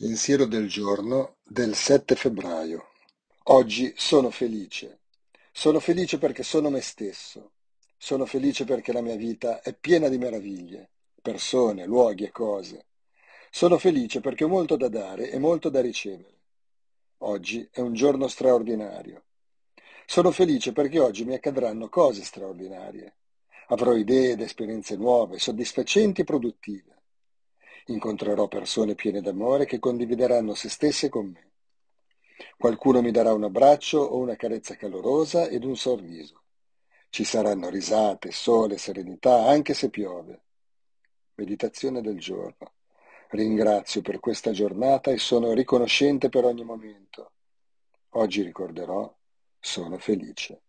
Pensiero del giorno del 7 febbraio. Oggi sono felice. Sono felice perché sono me stesso. Sono felice perché la mia vita è piena di meraviglie, persone, luoghi e cose. Sono felice perché ho molto da dare e molto da ricevere. Oggi è un giorno straordinario. Sono felice perché oggi mi accadranno cose straordinarie. Avrò idee ed esperienze nuove, soddisfacenti e produttive. Incontrerò persone piene d'amore che condivideranno se stesse con me. Qualcuno mi darà un abbraccio o una carezza calorosa ed un sorriso. Ci saranno risate, sole, serenità, anche se piove. Meditazione del giorno. Ringrazio per questa giornata e sono riconoscente per ogni momento. Oggi ricorderò, sono felice.